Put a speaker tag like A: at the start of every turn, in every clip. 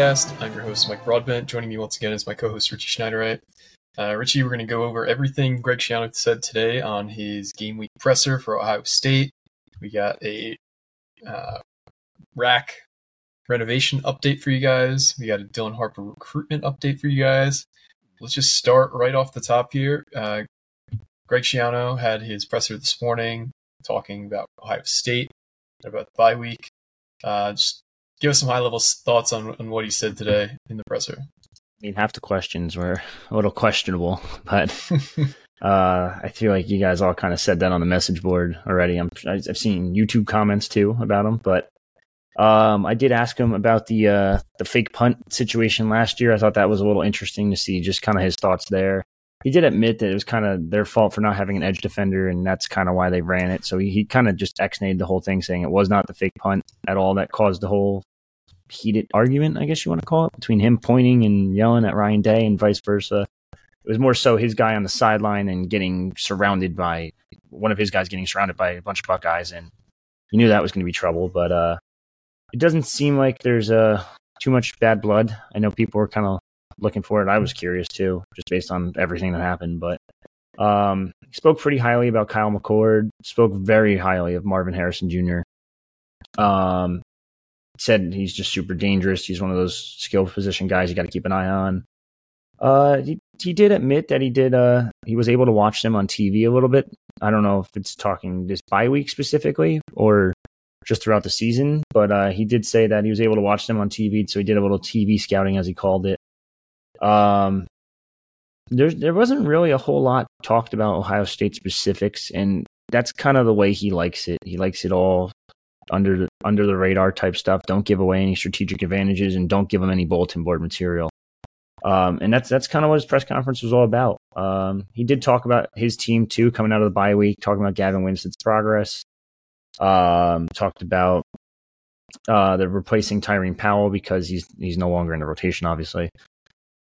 A: Podcast. I'm your host, Mike Broadbent. Joining me once again is my co-host, Richie Schneiderite. Uh, Richie, we're going to go over everything Greg Schiano said today on his game week presser for Ohio State. We got a uh, RAC renovation update for you guys. We got a Dylan Harper recruitment update for you guys. Let's just start right off the top here. Uh, Greg Schiano had his presser this morning talking about Ohio State, about the bye week. Uh, just give us some high level thoughts on, on what he said today in the presser.
B: I mean, half the questions were a little questionable, but uh, I feel like you guys all kind of said that on the message board already. I'm, I've seen YouTube comments too about him, but um, I did ask him about the uh, the fake punt situation last year. I thought that was a little interesting to see, just kind of his thoughts there. He did admit that it was kind of their fault for not having an edge defender, and that's kind of why they ran it. So he, he kind of just exnayed the whole thing, saying it was not the fake punt at all that caused the whole heated argument, I guess you want to call it, between him pointing and yelling at Ryan Day and vice versa. It was more so his guy on the sideline and getting surrounded by one of his guys getting surrounded by a bunch of Buckeyes, and he knew that was going to be trouble. But uh, it doesn't seem like there's uh, too much bad blood. I know people were kind of looking for it. I was curious too, just based on everything that happened. But um, he spoke pretty highly about Kyle McCord. Spoke very highly of Marvin Harrison Jr. Um, said he's just super dangerous. He's one of those skill position guys you got to keep an eye on. Uh, he, he did admit that he did. Uh, he was able to watch them on TV a little bit. I don't know if it's talking this bye week specifically or just throughout the season, but uh, he did say that he was able to watch them on TV. So he did a little TV scouting, as he called it. Um, there there wasn't really a whole lot talked about Ohio State specifics, and that's kind of the way he likes it. He likes it all under the under the radar type stuff. Don't give away any strategic advantages, and don't give them any bulletin board material. Um, and that's that's kind of what his press conference was all about. Um, he did talk about his team too, coming out of the bye week, talking about Gavin Wimsatt's progress. Um, talked about uh, the replacing Tyreem Powell because he's he's no longer in the rotation, obviously.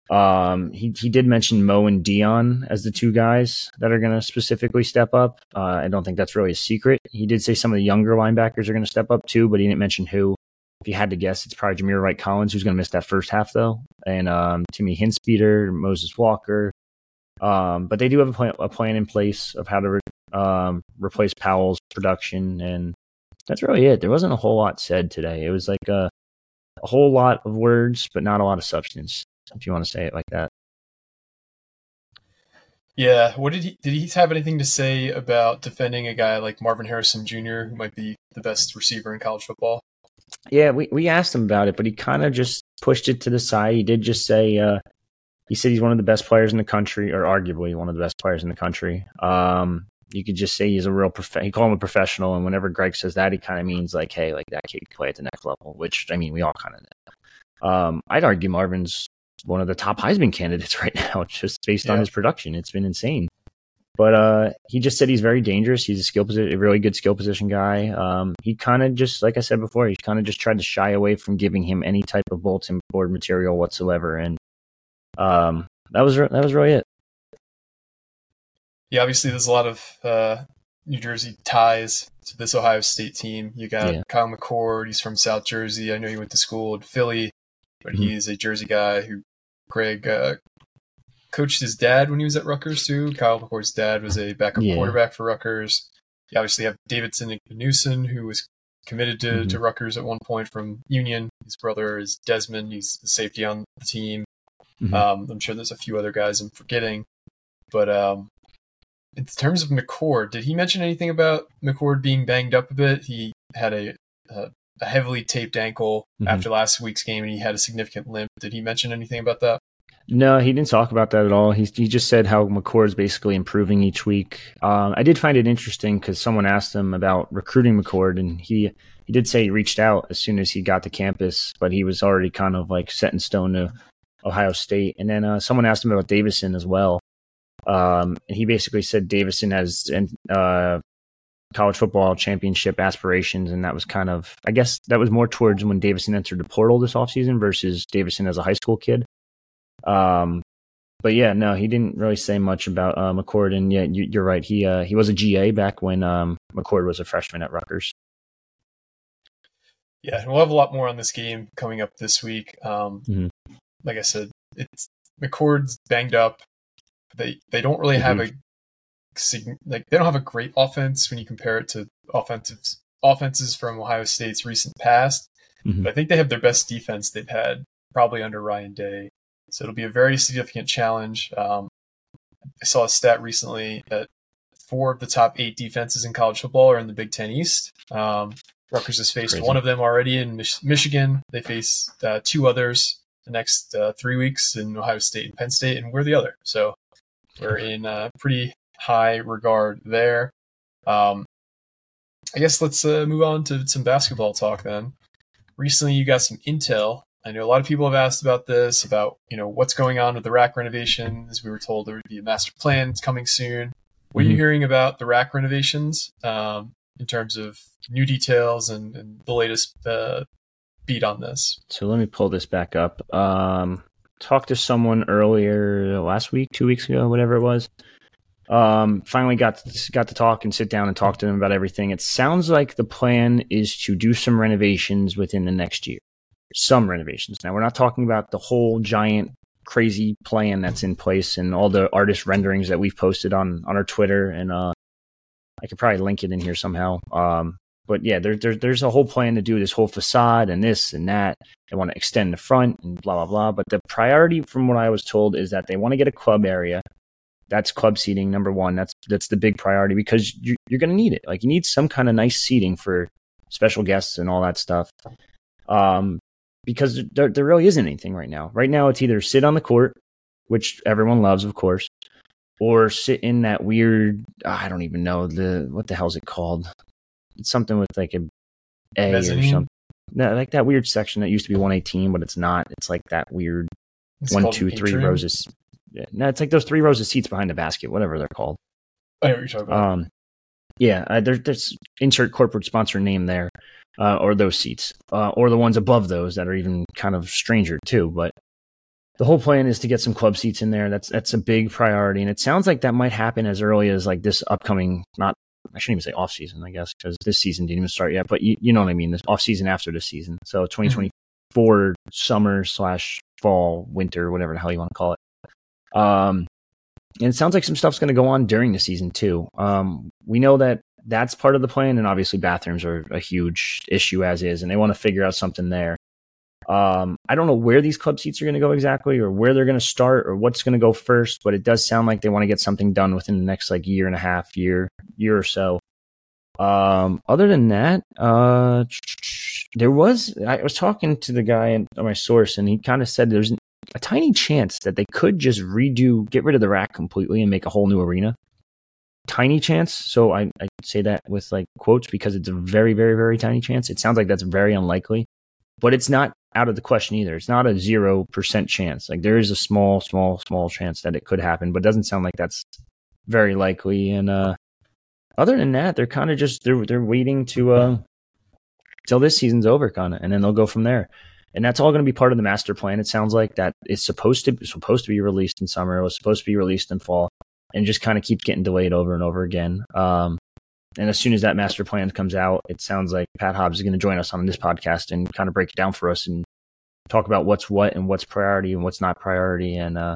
B: Um, he he did mention Mo and Dion as the two guys that are going to specifically step up. Uh, I don't think that's really a secret. He did say some of the younger linebackers are going to step up too, but he didn't mention who. If you had to guess, it's probably Jamir Wright Collins who's going to miss that first half though, and um, Timmy Hinspeeder, Moses Walker. Um, but they do have a plan, a plan in place of how to re- um, replace Powell's production, and that's really it. There wasn't a whole lot said today. It was like a, a whole lot of words, but not a lot of substance if you want to say it like that.
A: Yeah, what did he did he have anything to say about defending a guy like Marvin Harrison Jr., who might be the best receiver in college football?
B: Yeah, we, we asked him about it, but he kind of just pushed it to the side. He did just say uh, he said he's one of the best players in the country, or arguably one of the best players in the country. Um, you could just say he's a real prof- he called him a professional, and whenever Greg says that, he kind of means like, hey, like that kid can play at the next level. Which I mean, we all kind of know. Um, I'd argue Marvin's one of the top Heisman candidates right now, just based yeah. on his production. It's been insane. But uh, he just said he's very dangerous. He's a skill position, a really good skill position guy. Um, he kind of just, like I said before, he kind of just tried to shy away from giving him any type of bulletin board material whatsoever, and um, that was that was really it.
A: Yeah, obviously, there's a lot of uh, New Jersey ties to this Ohio State team. You got yeah. Kyle McCord. He's from South Jersey. I know he went to school in Philly, but mm-hmm. he's a Jersey guy who Greg uh, coached his dad when he was at Rutgers too. Kyle McCord's dad was a backup yeah. quarterback for Rutgers. You obviously have Davidson and Newson, who was committed to, mm-hmm. to Rutgers at one point from Union. His brother is Desmond. He's the safety on the team. Mm-hmm. Um, I'm sure there's a few other guys I'm forgetting. But um, in terms of McCord, did he mention anything about McCord being banged up a bit? He had a, a a heavily taped ankle mm-hmm. after last week's game, and he had a significant limp. Did he mention anything about that?
B: No, he didn't talk about that at all. He he just said how McCord is basically improving each week. Um, I did find it interesting because someone asked him about recruiting McCord, and he he did say he reached out as soon as he got to campus, but he was already kind of like set in stone to Ohio State. And then uh, someone asked him about Davison as well, um, and he basically said Davison has uh, college football championship aspirations, and that was kind of I guess that was more towards when Davison entered the portal this offseason versus Davison as a high school kid. Um, but yeah, no, he didn't really say much about uh, McCord. And yeah, you, are right. He uh, he was a GA back when um, McCord was a freshman at Rutgers.
A: Yeah, and we'll have a lot more on this game coming up this week. Um, mm-hmm. Like I said, it's McCord's banged up. They they don't really mm-hmm. have a like they don't have a great offense when you compare it to offensive offenses from Ohio State's recent past. Mm-hmm. But I think they have their best defense they've had probably under Ryan Day. So it'll be a very significant challenge. Um, I saw a stat recently that four of the top eight defenses in college football are in the Big Ten East. Um, Rutgers has faced Crazy. one of them already in Mich- Michigan. They face uh, two others the next uh, three weeks in Ohio State and Penn State, and we're the other. So we're in a pretty high regard there. Um, I guess let's uh, move on to some basketball talk then. Recently, you got some intel I know a lot of people have asked about this, about you know what's going on with the RAC renovations. We were told there would be a master plan coming soon. What mm-hmm. are you mm-hmm. hearing about the RAC renovations um, in terms of new details and, and the latest uh, beat on this?
B: So let me pull this back up. Um, talked to someone earlier last week, two weeks ago, whatever it was. Um, finally got to, got to talk and sit down and talk to them about everything. It sounds like the plan is to do some renovations within the next year some renovations. Now, we're not talking about the whole giant crazy plan that's in place and all the artist renderings that we've posted on on our Twitter and uh I could probably link it in here somehow. Um but yeah, there, there, there's a whole plan to do this whole facade and this and that. They want to extend the front and blah blah blah. But the priority, from what I was told, is that they want to get a club area. That's club seating number one. That's that's the big priority because you, you're going to need it. Like you need some kind of nice seating for special guests and all that stuff. Um, because there, there really isn't anything right now. Right now, it's either sit on the court, which everyone loves, of course, or sit in that weird. I don't even know the what the hell's it called. It's something with like a A Mezzanine? or something. No, like that weird section that used to be 118, but it's not. It's like that weird it's one, two, three rows of. Yeah, no, it's like those three rows of seats behind the basket, whatever they're called.
A: I what you're talking about.
B: Um, yeah, uh, there, there's insert corporate sponsor name there uh, or those seats, uh, or the ones above those that are even kind of stranger too. But the whole plan is to get some club seats in there. That's that's a big priority, and it sounds like that might happen as early as like this upcoming. Not I shouldn't even say off season, I guess, because this season didn't even start yet. But you, you know what I mean. This off season after this season, so 2024 mm-hmm. summer slash fall winter, whatever the hell you want to call it. Um, and it sounds like some stuff's going to go on during the season too. Um, we know that that's part of the plan. And obviously, bathrooms are a huge issue as is, and they want to figure out something there. Um, I don't know where these club seats are going to go exactly, or where they're going to start, or what's going to go first. But it does sound like they want to get something done within the next like year and a half, year year or so. Um, other than that, uh, there was I was talking to the guy and my source, and he kind of said there's a tiny chance that they could just redo, get rid of the RAC completely, and make a whole new arena tiny chance. So I, I say that with like quotes because it's a very, very, very tiny chance. It sounds like that's very unlikely, but it's not out of the question either. It's not a 0% chance. Like there is a small, small, small chance that it could happen, but doesn't sound like that's very likely. And, uh, other than that, they're kind of just, they're, they're waiting to, uh, till this season's over kind of, and then they'll go from there. And that's all going to be part of the master plan. It sounds like that is supposed to, supposed to be released in summer. It was supposed to be released in fall and just kind of keep getting delayed over and over again. Um, and as soon as that master plan comes out, it sounds like Pat Hobbs is going to join us on this podcast and kind of break it down for us and talk about what's what and what's priority and what's not priority. And uh,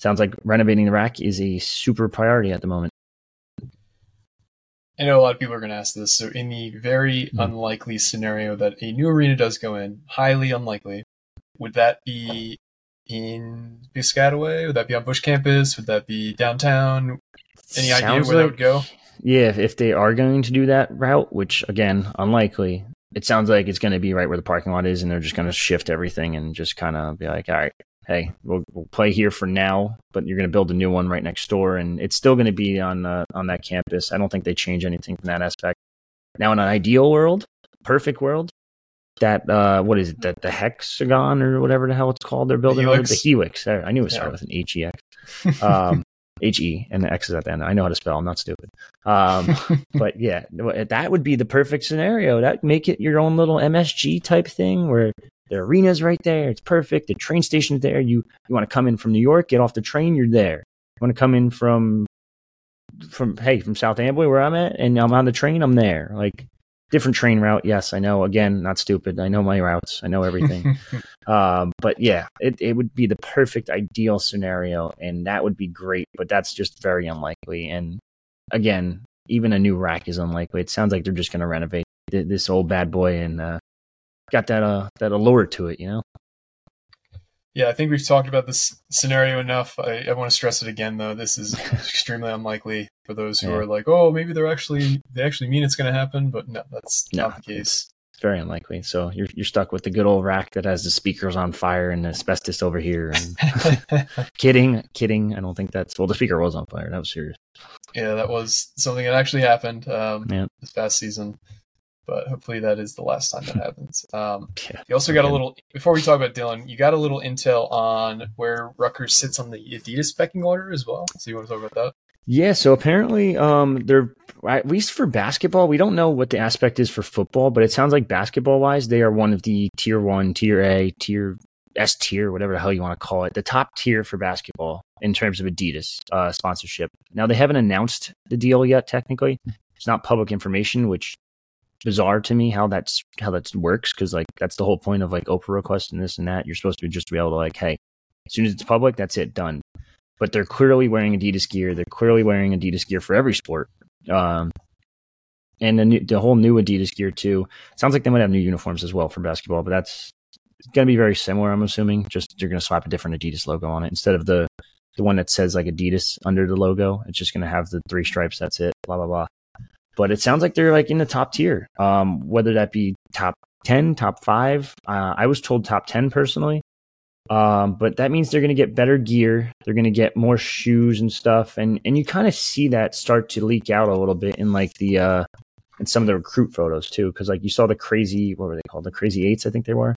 B: sounds like renovating the RAC is a super priority at the moment.
A: I know a lot of people are going to ask this. So, in the very mm-hmm. unlikely scenario that a new arena does go in, highly unlikely, would that be in Piscataway? Would that be on Busch campus? Would that be downtown? Any Sounds idea where like, that would go?
B: Yeah, if, if they are going to do that route, which again, unlikely, it sounds like it's going to be right where the parking lot is, and they're just going to shift everything and just kind of be like, all right, hey, we'll, we'll play here for now, but you're going to build a new one right next door, and it's still going to be on uh, on that campus. I don't think they change anything from that aspect. Now, in an ideal world, perfect world, that uh, what is it? That the hexagon or whatever the hell it's called? They're building the helix. The helix. I knew it started yeah. with an H E X. Um, H E and the X is at the end. I know how to spell. I'm not stupid. Um, but yeah, that would be the perfect scenario. That make it your own little MSG type thing where the arena's right there. It's perfect. The train station's there. You you want to come in from New York, get off the train, you're there. You want to come in from from hey from South Amboy where I'm at, and I'm on the train. I'm there. Like different train route. Yes, I know. Again, not stupid. I know my routes. I know everything. um, but yeah, it, it would be the perfect ideal scenario, and that would be great. But that's just very unlikely. And again, even a new RAC is unlikely. It sounds like they're just going to renovate this old bad boy and uh, got that uh that allure to it, you know.
A: Yeah, I think we've talked about this scenario enough. I, I want to stress it again, though. This is extremely unlikely for those who yeah. are like, "Oh, maybe they're actually they actually mean it's going to happen," but no, that's no, not the case.
B: It's very unlikely. So you're you're stuck with the good old RAC that has the speakers on fire and asbestos over here. And kidding, kidding. I don't think that's well. The speaker was on fire. That was serious.
A: Yeah, that was something that actually happened um, yeah. this past season but hopefully that is the last time that happens. Um, yeah, you also got a little before we talk about Dylan, you got a little intel on where Rutgers sits on the Adidas pecking order as well. So you want to talk about that?
B: Yeah, so apparently, um, they're at least for basketball. We don't know what the aspect is for football, but it sounds like basketball wise, they are one of the tier one, tier A, tier S tier, whatever the hell you want to call it, the top tier for basketball in terms of Adidas uh, sponsorship. Now they haven't announced the deal yet. Technically, it's not public information, which bizarre to me how that's how that works because like that's the whole point of like OPRA request and this and that. You're supposed to just be able to like, hey, as soon as it's public, that's it, done. But they're clearly wearing Adidas gear. They're clearly wearing Adidas gear for every sport. Um, and the new, the whole new Adidas gear too. Sounds like they might have new uniforms as well for basketball, but that's going to be very similar. I'm assuming. Just you're going to slap a different Adidas logo on it instead of the the one that says like Adidas under the logo. It's just going to have the three stripes. That's it. Blah blah blah but it sounds like they're like in the top tier. Um, whether that be top 10, top five. Uh, I was told top 10 personally. Um, but that means they're going to get better gear. They're going to get more shoes and stuff. And, and you kind of see that start to leak out a little bit in like the, uh, in some of the recruit photos too. Cause like you saw the crazy, what were they called? The crazy eights, I think they were.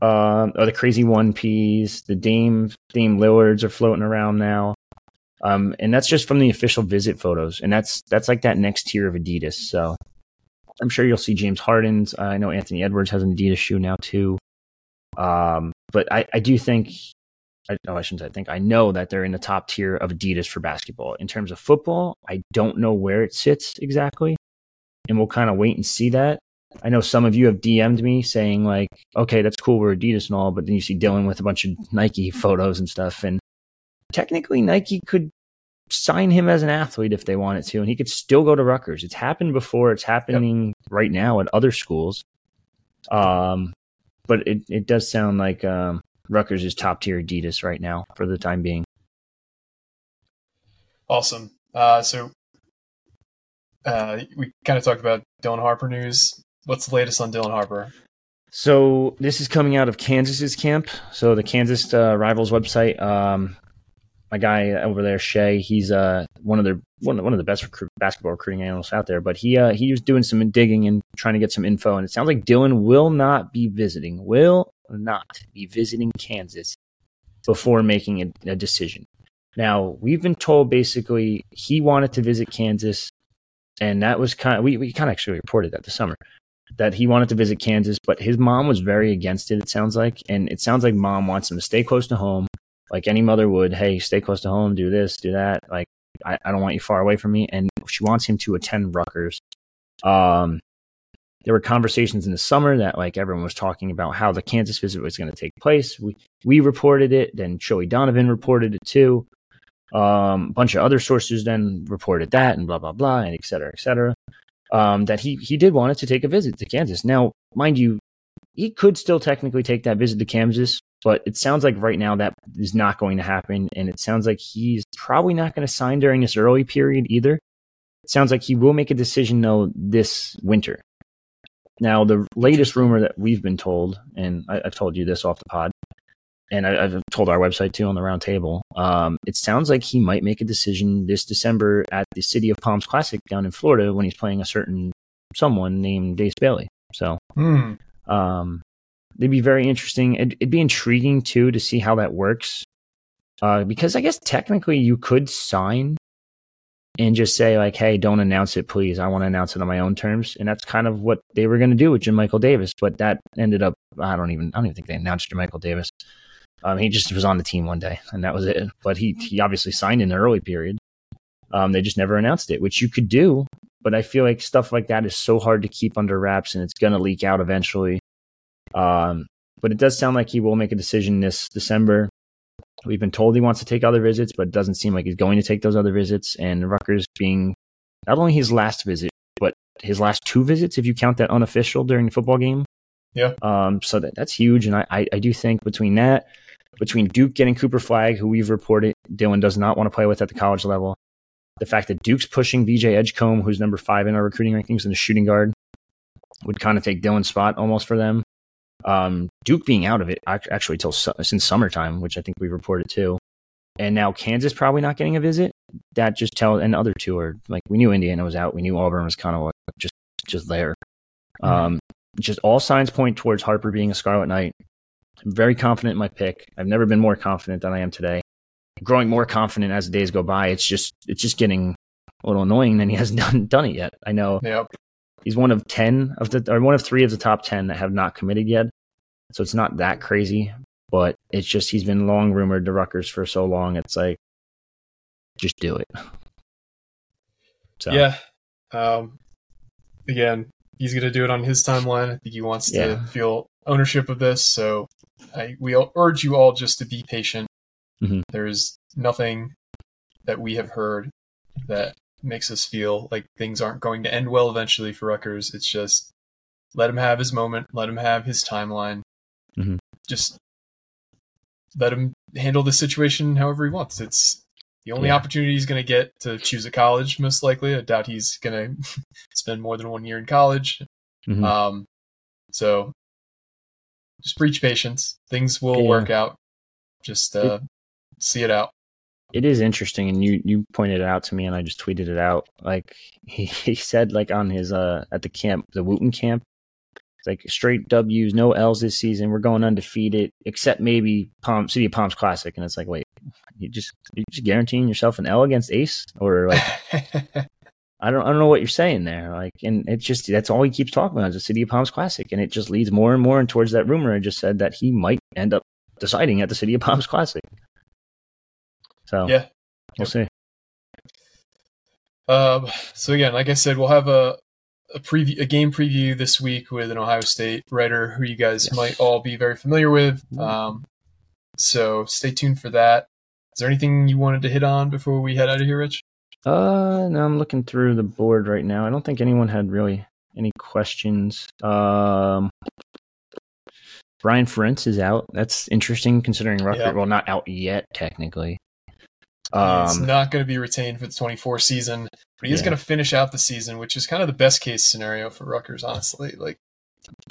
B: Um, or the crazy one P's, the Dame, Dame Lillards are floating around now. Um, and that's just from the official visit photos, and that's that's like that next tier of Adidas. So I'm sure you'll see James Harden's. Uh, I know Anthony Edwards has an Adidas shoe now too. Um, but I, I do think, I, no, I shouldn't I think, I know that they're in the top tier of Adidas for basketball. In terms of football, I don't know where it sits exactly, and we'll kind of wait and see that. I know some of you have DM'd me saying like, okay, that's cool, we're Adidas and all, but then you see Dylan with a bunch of Nike photos and stuff, and technically Nike could sign him as an athlete if they wanted to, and he could still go to Rutgers. It's happened before. It's happening yep. right now at other schools. Um, but it, it does sound like um, Rutgers is top tier Adidas right now for the time being.
A: Awesome. Uh, so uh, we kind of talked about Dylan Harper news. What's the latest on Dylan Harper?
B: So this is coming out of Kansas's camp. So the Kansas uh, Rivals website. Um, my guy over there, Shay, he's uh one of the one, one of the best recruit, basketball recruiting analysts out there. But he uh he was doing some digging and trying to get some info, and it sounds like Dylan will not be visiting, will not be visiting Kansas before making a, a decision. Now we've been told basically he wanted to visit Kansas, and that was kind of we we kind of actually reported that this summer that he wanted to visit Kansas, but his mom was very against it. It sounds like, and it sounds like mom wants him to stay close to home like any mother would, hey, stay close to home, do this, do that. Like, I, I don't want you far away from me. And she wants him to attend Rutgers. Um, there were conversations in the summer that like everyone was talking about how the Kansas visit was going to take place. We we reported it, then Joey Donovan reported it too. Um, a bunch of other sources then reported that, and blah blah blah, and et cetera, et cetera. Um, that he he did want to take a visit to Kansas. Now, mind you, he could still technically take that visit to Kansas but it sounds like right now that is not going to happen. And it sounds like he's probably not going to sign during this early period either. It sounds like he will make a decision, though, this winter. Now, the latest rumor that we've been told, and I, have told you this off the pod, and I, have told our website too on the round table. Um, it sounds like he might make a decision this December at the City of Palms Classic down in Florida when he's playing a certain someone named Ace Bailey. So,
A: hmm.
B: um, it'd be very interesting. It'd, it'd, be intriguing too to see how that works. Uh, because I guess technically you could sign and just say like, "Hey, don't announce it, please. I want to announce it on my own terms." And that's kind of what they were going to do with Jamichael Davis, but that ended up. I don't even. I don't even think they announced Jamichael Davis. Um, he just was on the team one day, and that was it. But he he obviously signed in the early period. Um, they just never announced it, which you could do, but I feel like stuff like that is so hard to keep under wraps, and it's going to leak out eventually. Um, but it does sound like he will make a decision this December. We've been told he wants to take other visits, but it doesn't seem like he's going to take those other visits. And Rutgers being not only his last visit, but his last two visits, if you count that unofficial during the football game.
A: Yeah.
B: Um, so that, that's huge. And I, I, I do think between that, between Duke getting Cooper Flagg, who we've reported Dylan does not want to play with at the college level, the fact that Duke's pushing VJ Edgecombe, who's number five in our recruiting rankings in the shooting guard, would kind of take Dylan's spot almost for them. Um, Duke being out of it actually till since summertime, which I think we reported too, and now Kansas probably not getting a visit. That just tells, and the other two are like we knew Indiana was out, we knew Auburn was kind of like just just there. Mm-hmm. Um, just all signs point towards Harper being a Scarlet Knight. I'm very confident in my pick. I've never been more confident than I am today. I'm growing more confident as the days go by. It's just it's just getting a little annoying that he hasn't done done it yet. I know
A: yep.
B: He's one of ten of the or one of three of the top ten that have not committed yet. So it's not that crazy, but it's just he's been long rumored to Rutgers for so long. It's like just do it.
A: So yeah. Um, again, he's going to do it on his timeline. I think he wants yeah. to feel ownership of this. So I, we urge you all just to be patient.
B: Mm-hmm.
A: There's nothing that we have heard that makes us feel like things aren't going to end well eventually for Rutgers. It's just let him have his moment, let him have his timeline.
B: Mm-hmm.
A: Just let him handle the situation however he wants. It's the only yeah. opportunity he's going to get to choose a college, most likely. I doubt he's going to spend more than one year in college.
B: Mm-hmm.
A: Um, so just preach patience. Things will yeah. work out. Just uh, it, see it out.
B: It is interesting, and you you pointed it out to me, and I just tweeted it out. Like he, he said, like on his uh at the camp, the Wooten camp, it's like straight W's, no L's this season. We're going undefeated, except maybe Palm City of Palms Classic. And it's like, wait, you just you just guaranteeing yourself an L against Ace, or like, I don't I don't know what you're saying there. Like, and it's just that's all he keeps talking about is the City of Palms Classic, and it just leads more and more and towards that rumor I just said that he might end up deciding at the City of Palms Classic. So
A: yeah,
B: we'll see.
A: Um, so again, like I said, we'll have a a preview, a game preview this week with an Ohio State writer who you guys yes. might all be very familiar with. Mm-hmm. Um, so stay tuned for that. Is there anything you wanted to hit on before we head out of here, Rich?
B: Uh, no, I'm looking through the board right now. I don't think anyone had really any questions. Um, Brian Ferentz is out. That's interesting considering Rutgers. Yep. Well, not out yet technically.
A: Um, He's not going to be retained for the 24 season, but he is going to finish out the season, which is kind of the best case scenario for Rutgers, honestly. Like,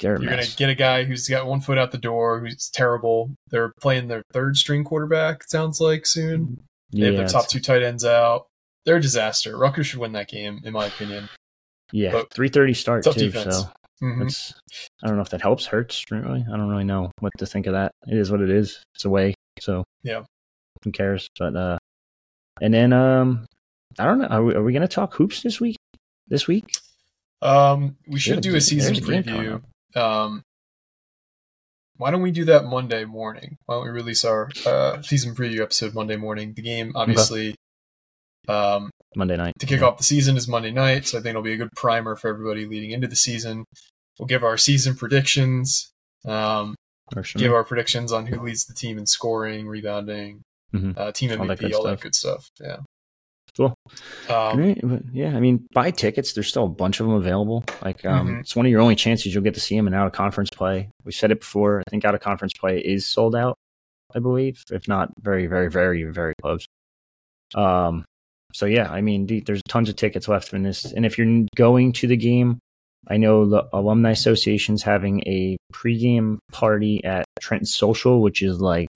B: you're
A: going to get a guy who's got one foot out the door, who's terrible. They're playing their third string quarterback, sounds like, soon. They yeah, have their top two tight ends out. They're a disaster. Rutgers should win that game, in my opinion.
B: Yeah, but three thirty start too. Defense. So mm-hmm. I don't know if that helps, hurts. Really, I don't really know what to think of that. It is what it is. It's away, so
A: yeah,
B: who cares? But uh, and then um, I don't know. Are we, are we going to talk hoops this week? This week?
A: Um, we should do a season preview. Um, why don't we do that Monday morning? Why don't we release our uh, season preview episode Monday morning? The game, obviously, um,
B: Monday night
A: to kick yeah. off the season is Monday night, so I think it'll be a good primer for everybody leading into the season. We'll give our season predictions. Um, sure. give our predictions on who leads the team in scoring, rebounding,
B: mm-hmm.
A: uh, team MVP, all, that, all that, good stuff. Yeah.
B: Cool. Um, yeah, I mean, buy tickets. There's still a bunch of them available. Like, um, mm-hmm. it's one of your only chances you'll get to see them in out of conference play. We said it before. I think out of conference play is sold out. I believe, if not very, very, very, very close. Um. So yeah, I mean, there's tons of tickets left in this, and if you're going to the game, I know the alumni association's having a pregame party at Trenton Social, which is like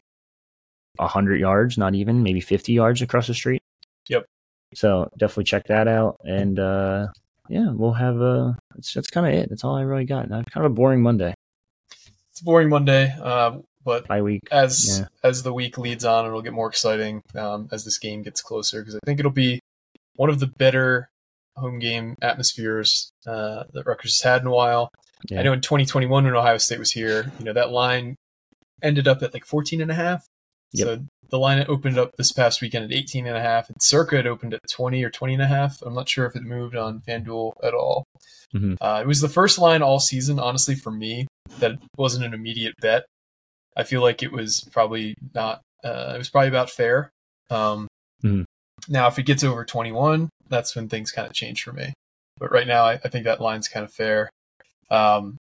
B: 100 yards, not even, maybe 50 yards across the street.
A: Yep.
B: So definitely check that out. And uh, yeah, we'll have a. That's, that's kind of it. That's all I really got. Kind of a boring Monday.
A: It's a boring Monday, uh, but
B: by week
A: as yeah. as the week leads on, it'll get more exciting um, as this game gets closer because I think it'll be one of the better home game atmospheres uh, that Rutgers has had in a while. Yeah. I know in 2021 when Ohio State was here, you know that line ended up at like 14 and a half. Yep. So the line opened up this past weekend at 18 and a half and Circa had opened at 20 or 20 and a half. I'm not sure if it moved on FanDuel at all. Mm-hmm. Uh, it was the first line all season, honestly, for me, that wasn't an immediate bet. I feel like it was probably not, uh, it was probably about fair. Um, mm-hmm. Now, if it gets over 21, that's when things kind of change for me. But right now, I, I think that line's kind of fair. Um,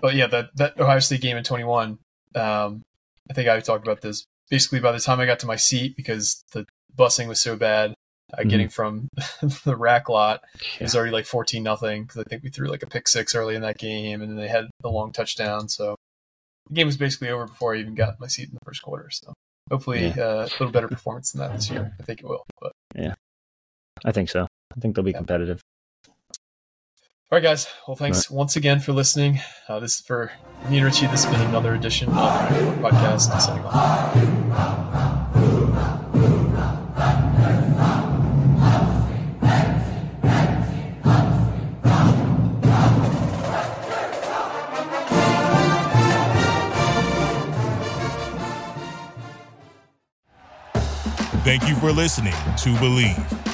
A: but yeah, that, that Ohio State game in 21, um, I think I talked about this. Basically, by the time I got to my seat, because the busing was so bad, uh, mm-hmm. getting from the RAC lot yeah. was already like 14 nothing because I think we threw like a pick six early in that game, and then they had the long touchdown. So the game was basically over before I even got my seat in the first quarter. So hopefully, yeah. uh, a little better performance than that this year. I think it will. But
B: yeah, I think so. I think they'll be yeah. competitive.
A: All right, guys. Well, thanks right. once again for listening. Uh, this for me and Richie. This has been another edition of the podcast. Signing off.
C: Thank you for listening to Bleav.